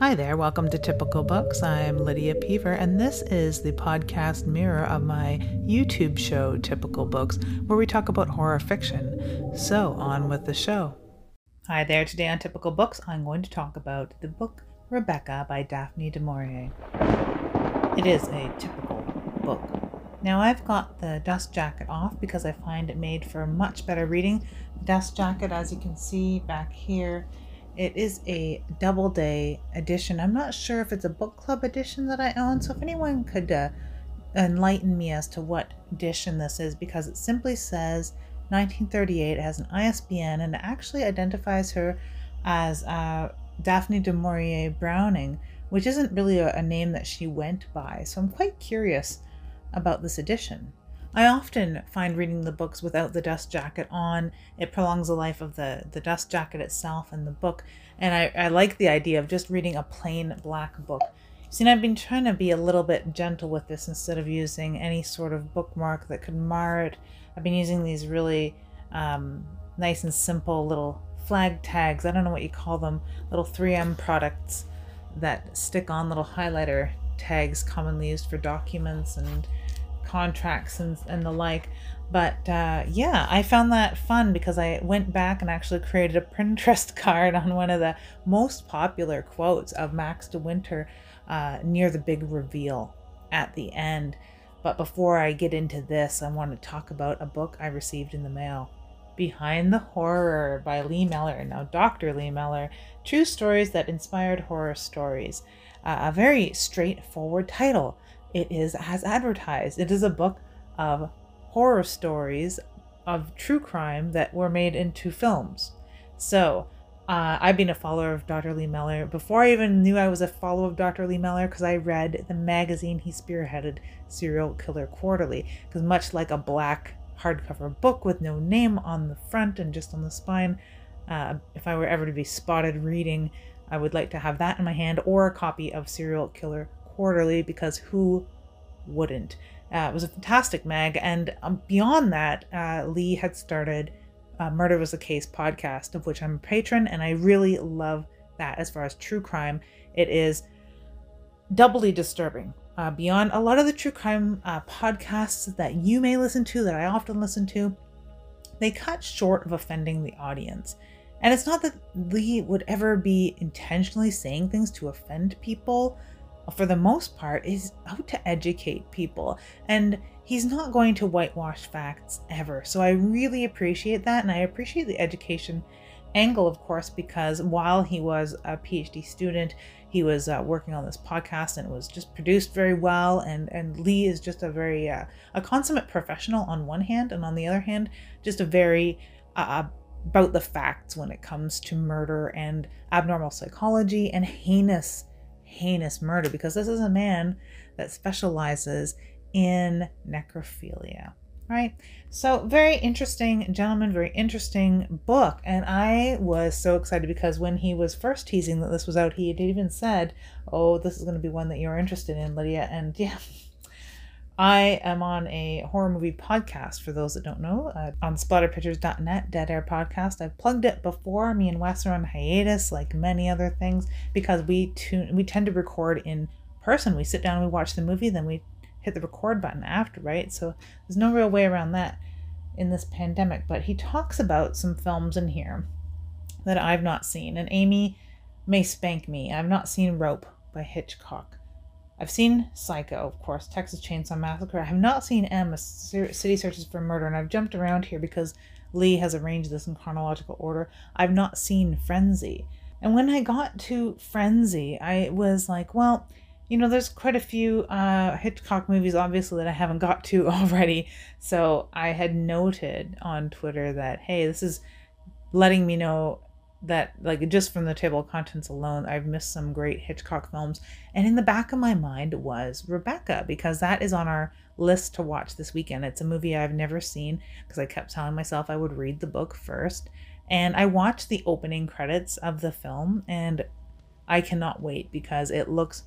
Hi there, welcome to Typical Books. I'm Lydia Peever, and this is the podcast mirror of my YouTube show, Typical Books, where we talk about horror fiction. So, on with the show. Hi there, today on Typical Books, I'm going to talk about the book Rebecca by Daphne du Maurier. It is a typical book. Now, I've got the dust jacket off because I find it made for much better reading. The dust jacket, as you can see back here, it is a Doubleday edition. I'm not sure if it's a book club edition that I own, so if anyone could uh, enlighten me as to what edition this is, because it simply says 1938, it has an ISBN, and it actually identifies her as uh, Daphne du Maurier Browning, which isn't really a, a name that she went by. So I'm quite curious about this edition. I often find reading the books without the dust jacket on, it prolongs the life of the, the dust jacket itself and the book. And I, I like the idea of just reading a plain black book. See, I've been trying to be a little bit gentle with this instead of using any sort of bookmark that could mar it. I've been using these really um, nice and simple little flag tags. I don't know what you call them, little 3M products that stick on little highlighter tags commonly used for documents and contracts and, and the like. But uh, yeah, I found that fun because I went back and actually created a Pinterest card on one of the most popular quotes of Max de Winter uh, near the big reveal at the end. But before I get into this, I want to talk about a book I received in the mail. Behind the Horror by Lee Mellor. Now, Dr. Lee Mellor, True Stories That Inspired Horror Stories. Uh, a very straightforward title. It is as advertised. It is a book of horror stories of true crime that were made into films. So, uh, I've been a follower of Dr. Lee Mellor before I even knew I was a follower of Dr. Lee Mellor because I read the magazine he spearheaded, Serial Killer Quarterly. Because much like a black hardcover book with no name on the front and just on the spine, uh, if I were ever to be spotted reading, I would like to have that in my hand or a copy of Serial Killer quarterly because who wouldn't? Uh, it was a fantastic mag, and um, beyond that, uh, Lee had started uh, Murder Was the Case podcast, of which I'm a patron, and I really love that as far as true crime. It is doubly disturbing. Uh, beyond a lot of the true crime uh, podcasts that you may listen to, that I often listen to, they cut short of offending the audience. And it's not that Lee would ever be intentionally saying things to offend people, for the most part, is out to educate people. And he's not going to whitewash facts ever. So I really appreciate that. And I appreciate the education angle, of course, because while he was a PhD student, he was uh, working on this podcast and it was just produced very well. And, and Lee is just a very, uh, a consummate professional on one hand, and on the other hand, just a very, uh, about the facts when it comes to murder and abnormal psychology and heinous heinous murder because this is a man that specializes in necrophilia right? So very interesting gentleman very interesting book. And i was so excited because when he was first teasing that this was out he had even said oh this is going to be one that you're interested in lydia. And yeah I am on a horror movie podcast for those that don't know uh, on splatterpictures.net, Dead Air Podcast. I've plugged it before. Me and Wes are on hiatus, like many other things, because we tune we tend to record in person. We sit down we watch the movie, then we hit the record button after, right? So there's no real way around that in this pandemic. But he talks about some films in here that I've not seen, and Amy may spank me. I've not seen Rope by Hitchcock. I've seen Psycho, of course, Texas Chainsaw Massacre. I have not seen M, City Searches for Murder, and I've jumped around here because Lee has arranged this in chronological order. I've not seen Frenzy. And when I got to Frenzy, I was like, well, you know, there's quite a few uh, Hitchcock movies, obviously, that I haven't got to already. So I had noted on Twitter that, hey, this is letting me know that like just from the table of contents alone i've missed some great hitchcock films. And in the back of my mind was rebecca because that is on our list to watch this weekend. It's a movie i've never seen because i kept telling myself i would read the book first. And i watched the opening credits of the film and i cannot wait because it looks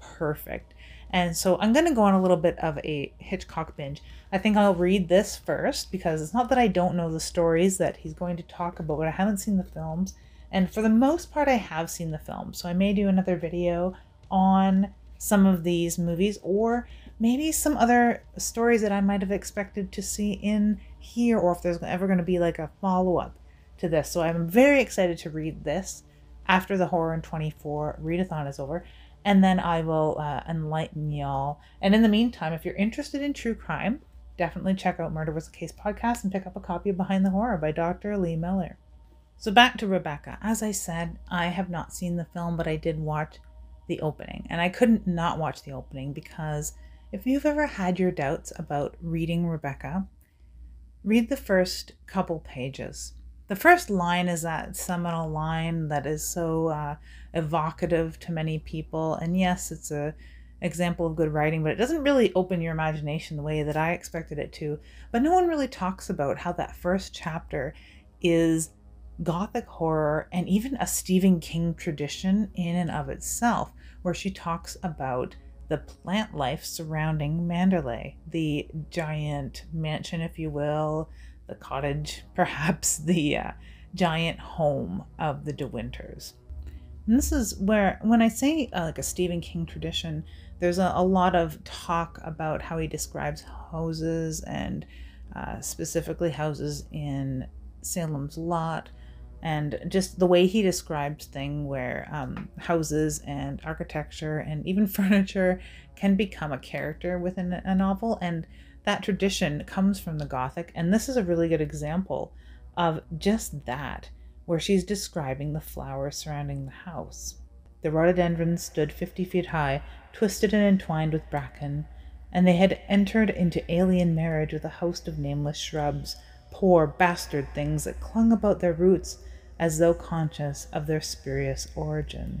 perfect and so I'm going to go on a little bit of a Hitchcock binge. I think I'll read this first because it's not that I don't know the stories that he's going to talk about, but I haven't seen the films. And for the most part, I have seen the films. So I may do another video on some of these movies or maybe some other stories that I might have expected to see in here or if there's ever going to be like a follow up to this. So I'm very excited to read this after the Horror in 24 readathon is over. And then I will uh, enlighten y'all. And in the meantime, if you're interested in true crime, definitely check out Murder Was a Case podcast and pick up a copy of Behind the Horror by Dr. Lee Mellor. So back to Rebecca. As I said, I have not seen the film, but I did watch the opening. And I couldn't not watch the opening because if you've ever had your doubts about reading Rebecca, read the first couple pages. The first line is that seminal line that is so uh, evocative to many people. And yes, it's a example of good writing, but it doesn't really open your imagination the way that I expected it to. But no one really talks about how that first chapter is gothic horror and even a Stephen King tradition in and of itself, where she talks about the plant life surrounding Manderley, the giant mansion, if you will, the cottage, perhaps the uh, giant home of the De Winters. And this is where, when I say uh, like a Stephen King tradition, there's a, a, lot of talk about how he describes houses and uh, specifically houses in Salem's Lot and just the way he describes thing where um, houses and architecture and even furniture can become a character within a novel and that tradition comes from the gothic and this is a really good example of just that where she's describing the flowers surrounding the house the rhododendrons stood 50 feet high twisted and entwined with bracken and they had entered into alien marriage with a host of nameless shrubs poor bastard things that clung about their roots as though conscious of their spurious origin.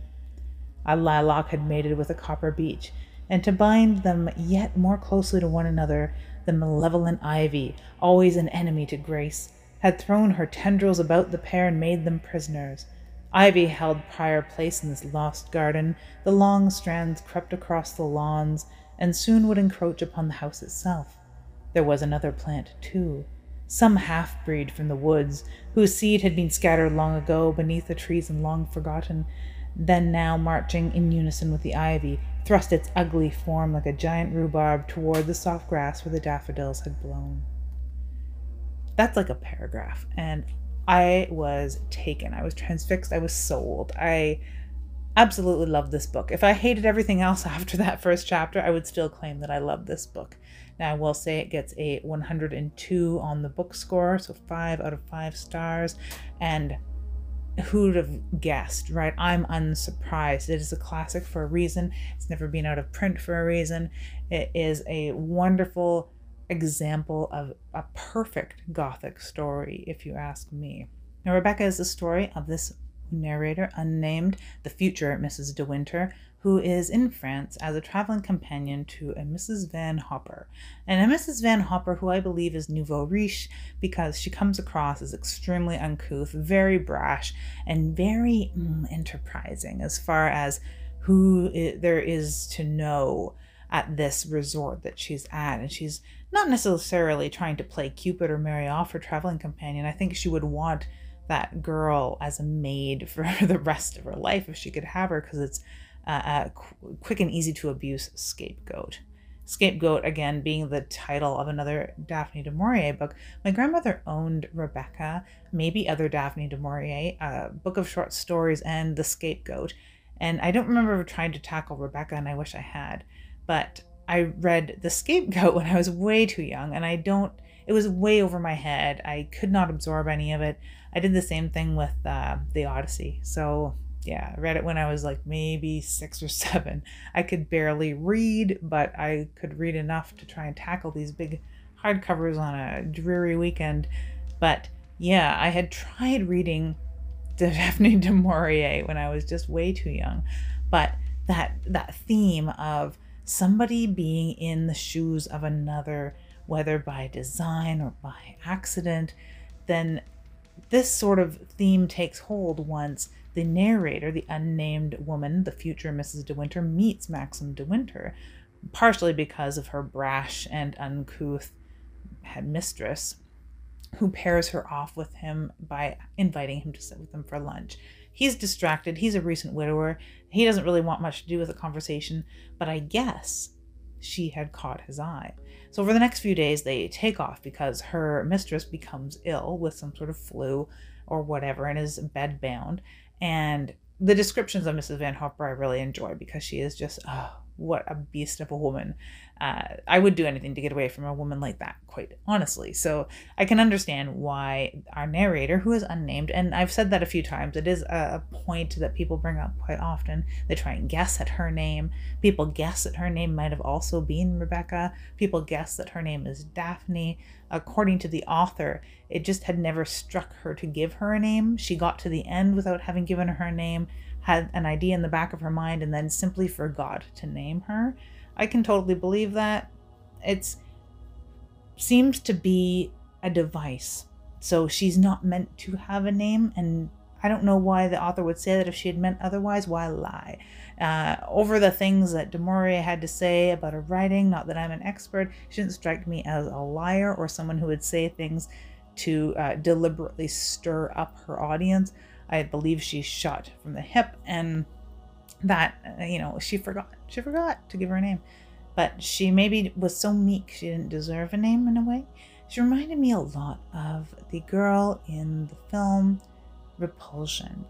A lilac had mated with a copper beech, and to bind them yet more closely to one another, the malevolent ivy, always an enemy to grace, had thrown her tendrils about the pair and made them prisoners. Ivy held prior place in this lost garden. The long strands crept across the lawns and soon would encroach upon the house itself. There was another plant, too, some half breed from the woods, whose seed had been scattered long ago beneath the trees and long forgotten, then now marching in unison with the ivy, thrust its ugly form like a giant rhubarb toward the soft grass where the daffodils had blown. That's like a paragraph, and I was taken. I was transfixed. I was sold. I absolutely loved this book. If I hated everything else after that first chapter, I would still claim that I loved this book. Now, I will say it gets a 102 on the book score, so five out of five stars. And who'd have guessed, right? I'm unsurprised. It is a classic for a reason. It's never been out of print for a reason. It is a wonderful example of a perfect Gothic story, if you ask me. Now, Rebecca is the story of this narrator, unnamed, the future Mrs. De Winter, who is in France as a traveling companion to a Mrs. Van Hopper. And a Mrs. Van Hopper, who I believe is nouveau riche because she comes across as extremely uncouth, very brash, and very mm, enterprising as far as who there is to know at this resort that she's at. And she's not necessarily trying to play Cupid or marry off her traveling companion. I think she would want that girl as a maid for the rest of her life if she could have her because it's Uh, uh, a quick and easy to abuse scapegoat. Scapegoat, again, being the title of another Daphne du Maurier book. My grandmother owned Rebecca, maybe other Daphne du Maurier, a book of short stories, and The Scapegoat. And I don't remember trying to tackle Rebecca, and I wish I had. But I read The Scapegoat when I was way too young, and I don't, it was way over my head. I could not absorb any of it. I did the same thing with uh, The Odyssey. So yeah, I read it when I was like maybe six or seven. I could barely read, but I could read enough to try and tackle these big hardcovers on a dreary weekend. But yeah, I had tried reading Daphne du Maurier when I was just way too young. But that that theme of somebody being in the shoes of another, whether by design or by accident, then this sort of theme takes hold once the narrator, the unnamed woman, the future Mrs. De Winter, meets Maxim De Winter, partially because of her brash and uncouth mistress, who pairs her off with him by inviting him to sit with them for lunch. he's distracted. He's a recent widower. He doesn't really want much to do with the conversation, but I guess she had caught his eye. So over the next few days, they take off because her mistress becomes ill with some sort of flu or whatever and is bedbound. And the descriptions of Mrs. Van Hopper I really enjoy because she is just, oh, what a beast of a woman. Uh, I would do anything to get away from a woman like that, quite honestly. So I can understand why our narrator, who is unnamed, and I've said that a few times, it is a, point that people bring up quite often. They try and guess at her name. People guess that her name might have also been Rebecca. People guess that her name is Daphne. According to the author, it just had never struck her to give her a name. She got to the end without having given her a name had an idea in the back of her mind and then simply forgot to name her. I can totally believe that. It seems to be a device. So she's not meant to have a name, and I don't know why the author would say that if she had meant otherwise. Why lie? Uh, over the things that Maurier had to say about her writing, not that I'm an expert, she didn't strike me as a liar or someone who would say things to uh, deliberately stir up her audience. I believe she's shot from the hip, and that uh, you know she forgot she forgot to give her a name, but she maybe was so meek she didn't deserve a name in a way. She reminded me a lot of the girl in the film Repulsion.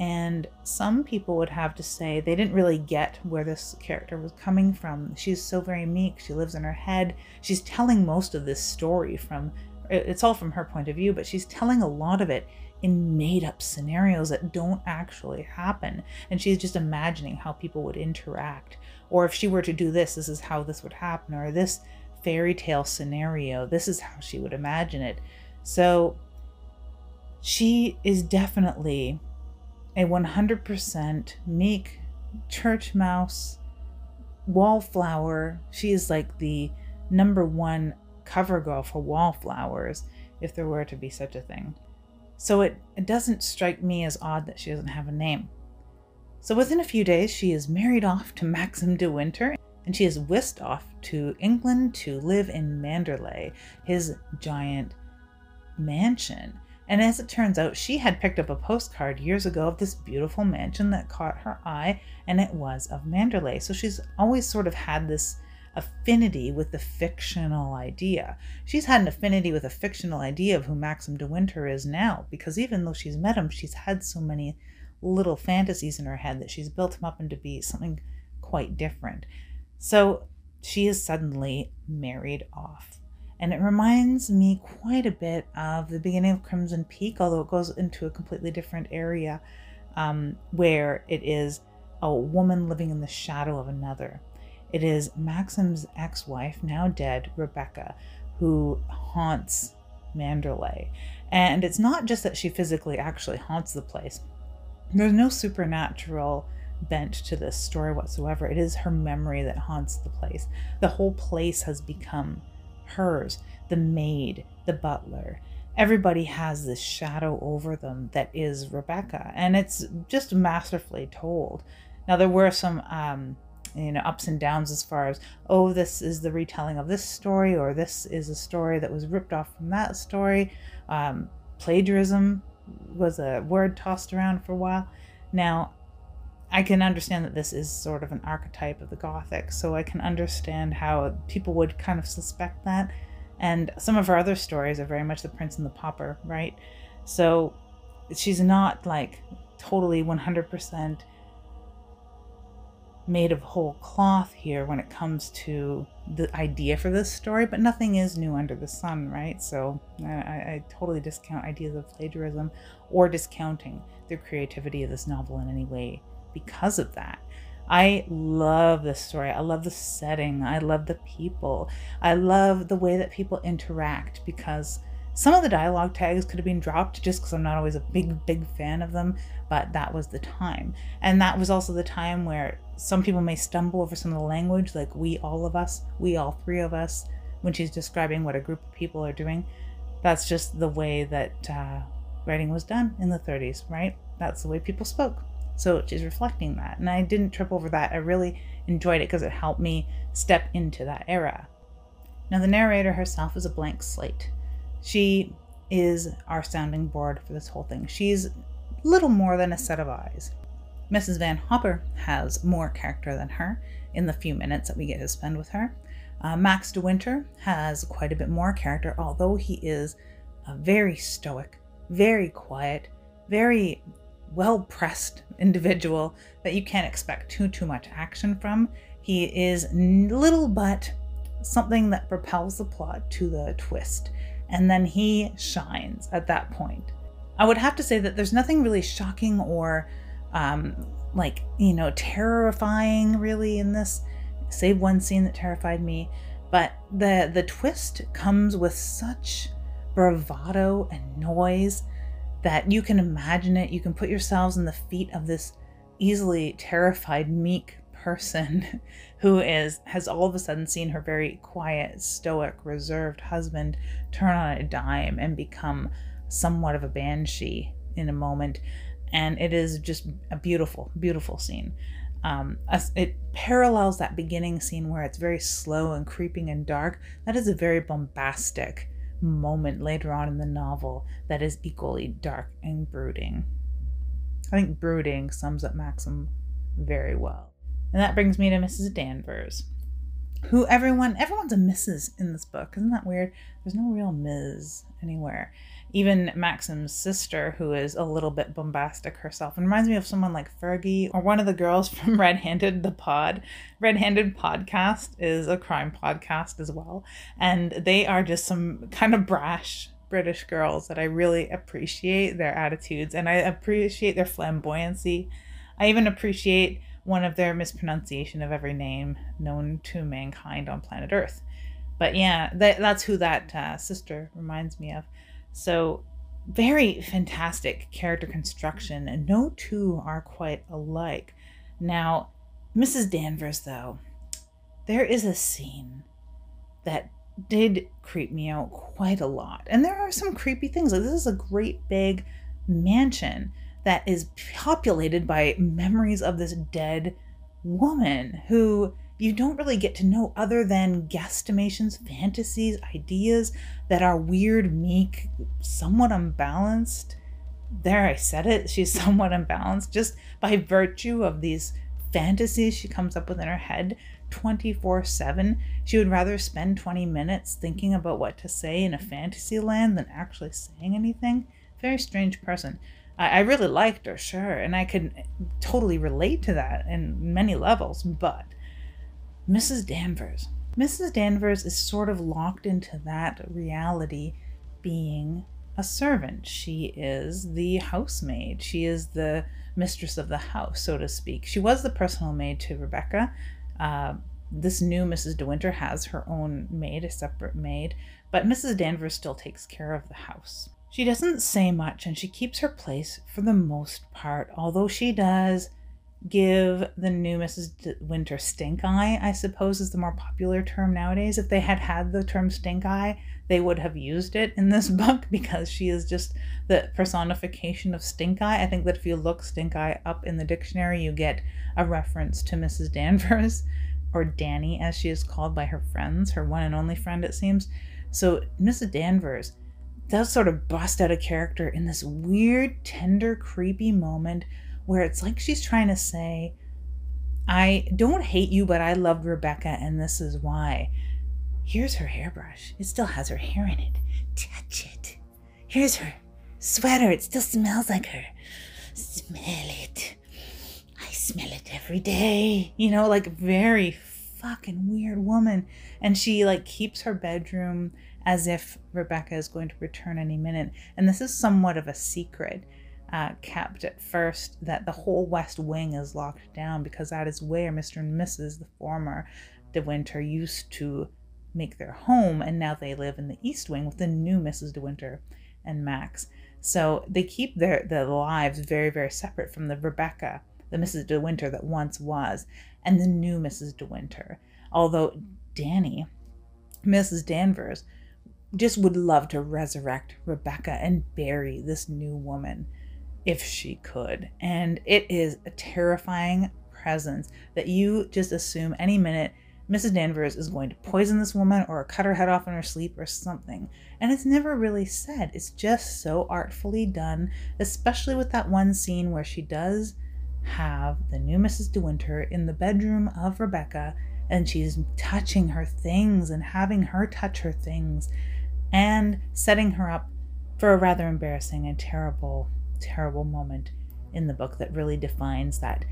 And some people would have to say they didn't really get where this character was coming from. She's so very meek. She lives in her head. She's telling most of this story from, it's all from her point of view, but she's telling a lot of it in made up scenarios that don't actually happen. And she's just imagining how people would interact. Or if she were to do this, this is how this would happen. Or this fairy tale scenario, this is how she would imagine it. So she is definitely a 100% meek church mouse, wallflower. She is like the number one cover girl for wallflowers, if there were to be such a thing. So it, it doesn't strike me as odd that she doesn't have a name. So within a few days, she is married off to Maxim de Winter, and she is whisked off to England to live in Manderley, his giant mansion. And as it turns out, she had picked up a postcard years ago of this beautiful mansion that caught her eye, and it was of Manderley. So she's always sort of had this affinity with the fictional idea. She's had an affinity with a fictional idea of who Maxim de Winter is now, because even though she's met him, she's had so many little fantasies in her head that she's built him up into be something quite different. So she is suddenly married off. And it reminds me quite a bit of the beginning of Crimson Peak, although it goes into a completely different area um, where it is a woman living in the shadow of another. It is Maxim's ex wife, now dead, Rebecca, who haunts Manderley. And it's not just that she physically actually haunts the place, there's no supernatural bent to this story whatsoever. It is her memory that haunts the place. The whole place has become hers the maid, the butler. Everybody has this shadow over them that is Rebecca, and it's just masterfully told. Now, there were some um, you know ups and downs as far as oh this is the retelling of this story or this is a story that was ripped off from that story. Um, plagiarism was a word tossed around for a while. Now i can understand that this is sort of an archetype of the gothic so i can understand how people would kind of suspect that. And some of her other stories are very much the prince and the pauper right? So she's not like totally 100% made of whole cloth here when it comes to the idea for this story, but nothing is new under the sun, right? So I, I, totally discount ideas of plagiarism or discounting the creativity of this novel in any way because of that. I love this story. I love the setting. I love the people. I love the way that people interact because some of the dialogue tags could have been dropped just because I'm not always a big, big fan of them, but that was the time. And that was also the time where some people may stumble over some of the language, like we, all of us, we, all three of us, when she's describing what a group of people are doing. That's just the way that uh, writing was done in the 30s, right? That's the way people spoke. So she's reflecting that. And I didn't trip over that. I really enjoyed it because it helped me step into that era. Now, the narrator herself is a blank slate. She is our sounding board for this whole thing. She's little more than a set of eyes. Mrs. Van Hopper has more character than her in the few minutes that we get to spend with her. Uh, Max de Winter has quite a bit more character, although he is a very stoic, very quiet, very well pressed individual that you can't expect too too much action from. He is little but something that propels the plot to the twist, and then he shines at that point. I would have to say that there's nothing really shocking or um, like you know terrifying really in this, save one scene that terrified me. But the the twist comes with such bravado and noise that you can imagine it. You can put yourselves in the feet of this easily terrified, meek person who is has all of a sudden seen her very quiet, stoic, reserved husband turn on a dime and become somewhat of a banshee in a moment. And it is just a beautiful, beautiful scene. Um, it parallels that beginning scene where it's very slow and creeping and dark. That is a very bombastic moment later on in the novel that is equally dark and brooding. I think brooding sums up Maxim very well. And that brings me to Mrs. Danvers, who everyone everyone's a Mrs. in this book. Isn't that weird? There's no real Ms. anywhere even Maxim's sister, who is a little bit bombastic herself, and reminds me of someone like Fergie or one of the girls from Red Handed, the pod. Red Handed podcast is a crime podcast as well. And they are just some kind of brash British girls that I really appreciate their attitudes and I appreciate their flamboyancy. I even appreciate one of their mispronunciation of every name known to mankind on planet Earth. But yeah, that, that's who that uh, sister reminds me of. So, very fantastic character construction, and no two are quite alike. Now, Mrs. Danvers, though, there is a scene that did creep me out quite a lot. And there are some creepy things. Like, this is a great big mansion that is populated by memories of this dead woman who you don't really get to know other than guesstimations, fantasies, ideas that are weird, meek, somewhat unbalanced. There, I said it. She's somewhat unbalanced just by virtue of these fantasies she comes up with in her head 24 7. She would rather spend 20 minutes thinking about what to say in a fantasy land than actually saying anything. Very strange person. I, I really liked her, sure, and I could totally relate to that in many levels, but Mrs. Danvers. Mrs. Danvers is sort of locked into that reality being a servant. She is the housemaid. She is the mistress of the house, so to speak. She was the personal maid to Rebecca. Uh, this new Mrs. De Winter has her own maid, a separate maid, but Mrs. Danvers still takes care of the house. She doesn't say much and she keeps her place for the most part, although she does give the new Mrs. Winter stink eye, I suppose is the more popular term nowadays. If they had had the term stink eye, they would have used it in this book because she is just the personification of stink eye. I think that if you look stink eye up in the dictionary, you get a reference to Mrs. Danvers or Danny as she is called by her friends, her one and only friend it seems. So Mrs. Danvers does sort of bust out a character in this weird, tender, creepy moment where it's like she's trying to say, I don't hate you, but I loved Rebecca, and this is why. Here's her hairbrush. It still has her hair in it. Touch it. Here's her sweater. It still smells like her. Smell it. I smell it every day. You know, like very fucking weird woman. And she like keeps her bedroom as if Rebecca is going to return any minute. And this is somewhat of a secret uh, kept at first that the whole west wing is locked down because that is where Mr. and Mrs. the former De Winter used to make their home, and now they live in the east wing with the new Mrs. De Winter and Max. So they keep their, their lives very, very separate from the Rebecca, the Mrs. De Winter that once was, and the new Mrs. De Winter. Although Danny, Mrs. Danvers, just would love to resurrect Rebecca and bury this new woman if she could. And it is a terrifying presence that you just assume any minute Mrs. Danvers is going to poison this woman or cut her head off in her sleep or something. And it's never really said. It's just so artfully done, especially with that one scene where she does have the new Mrs. De Winter in the bedroom of Rebecca and she's touching her things and having her touch her things and setting her up for a rather embarrassing and terrible, terrible moment in the book that really defines that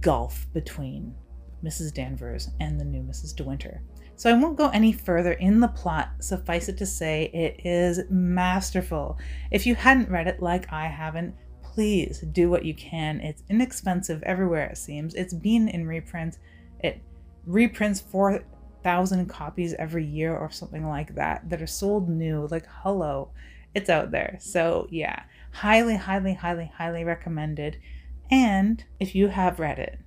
gulf between Mrs. Danvers and the new Mrs. De Winter. So I won't go any further in the plot. Suffice it to say, it is masterful. If you hadn't read it like I haven't, please do what you can. It's inexpensive everywhere, it seems. It's been in reprint. It reprints 4,000 copies every year or something like that that are sold new. Like, hello, it's out there. So, yeah, highly, highly, highly, highly recommended. And if you have read it,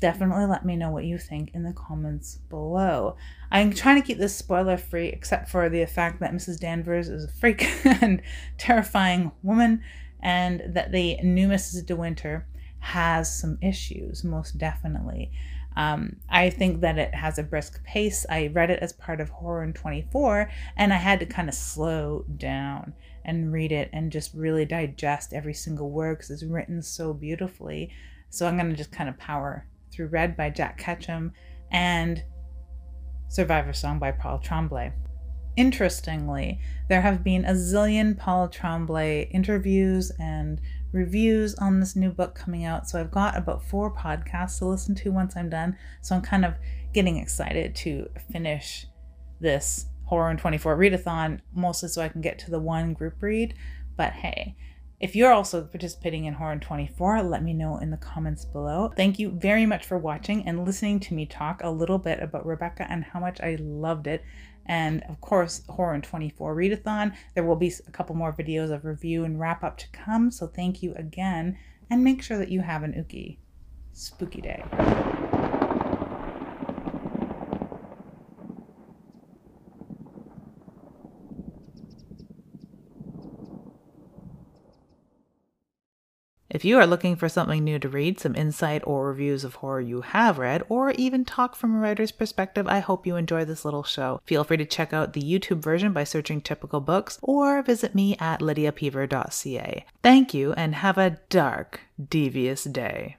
definitely let me know what you think in the comments below. I'm trying to keep this spoiler free, except for the fact that Mrs. Danvers is a freak and terrifying woman, and that the new Mrs. De Winter has some issues, most definitely. Um, I think that it has a brisk pace. I read it as part of Horror in 24, and I had to kind of slow down and read it and just really digest every single word because it's written so beautifully. So I'm going to just kind of power through Red by Jack Ketchum and Survivor Song by Paul Tremblay. Interestingly, there have been a zillion Paul Tremblay interviews and reviews on this new book coming out. So I've got about four podcasts to listen to once I'm done. So I'm kind of getting excited to finish this Horror in 24 readathon, mostly so I can get to the one group read. But hey, if you're also participating in Horror 24, let me know in the comments below. Thank you very much for watching and listening to me talk a little bit about Rebecca and how much I loved it. And of course, Horror 24 Readathon. There will be a couple more videos of review and wrap up to come. So thank you again. And make sure that you have an ookie spooky day. If you are looking for something new to read, some insight or reviews of horror you have read, or even talk from a writer's perspective, I hope you enjoy this little show. Feel free to check out the YouTube version by searching Typical Books or visit me at lydiapeever.ca. Thank you and have a dark, devious day.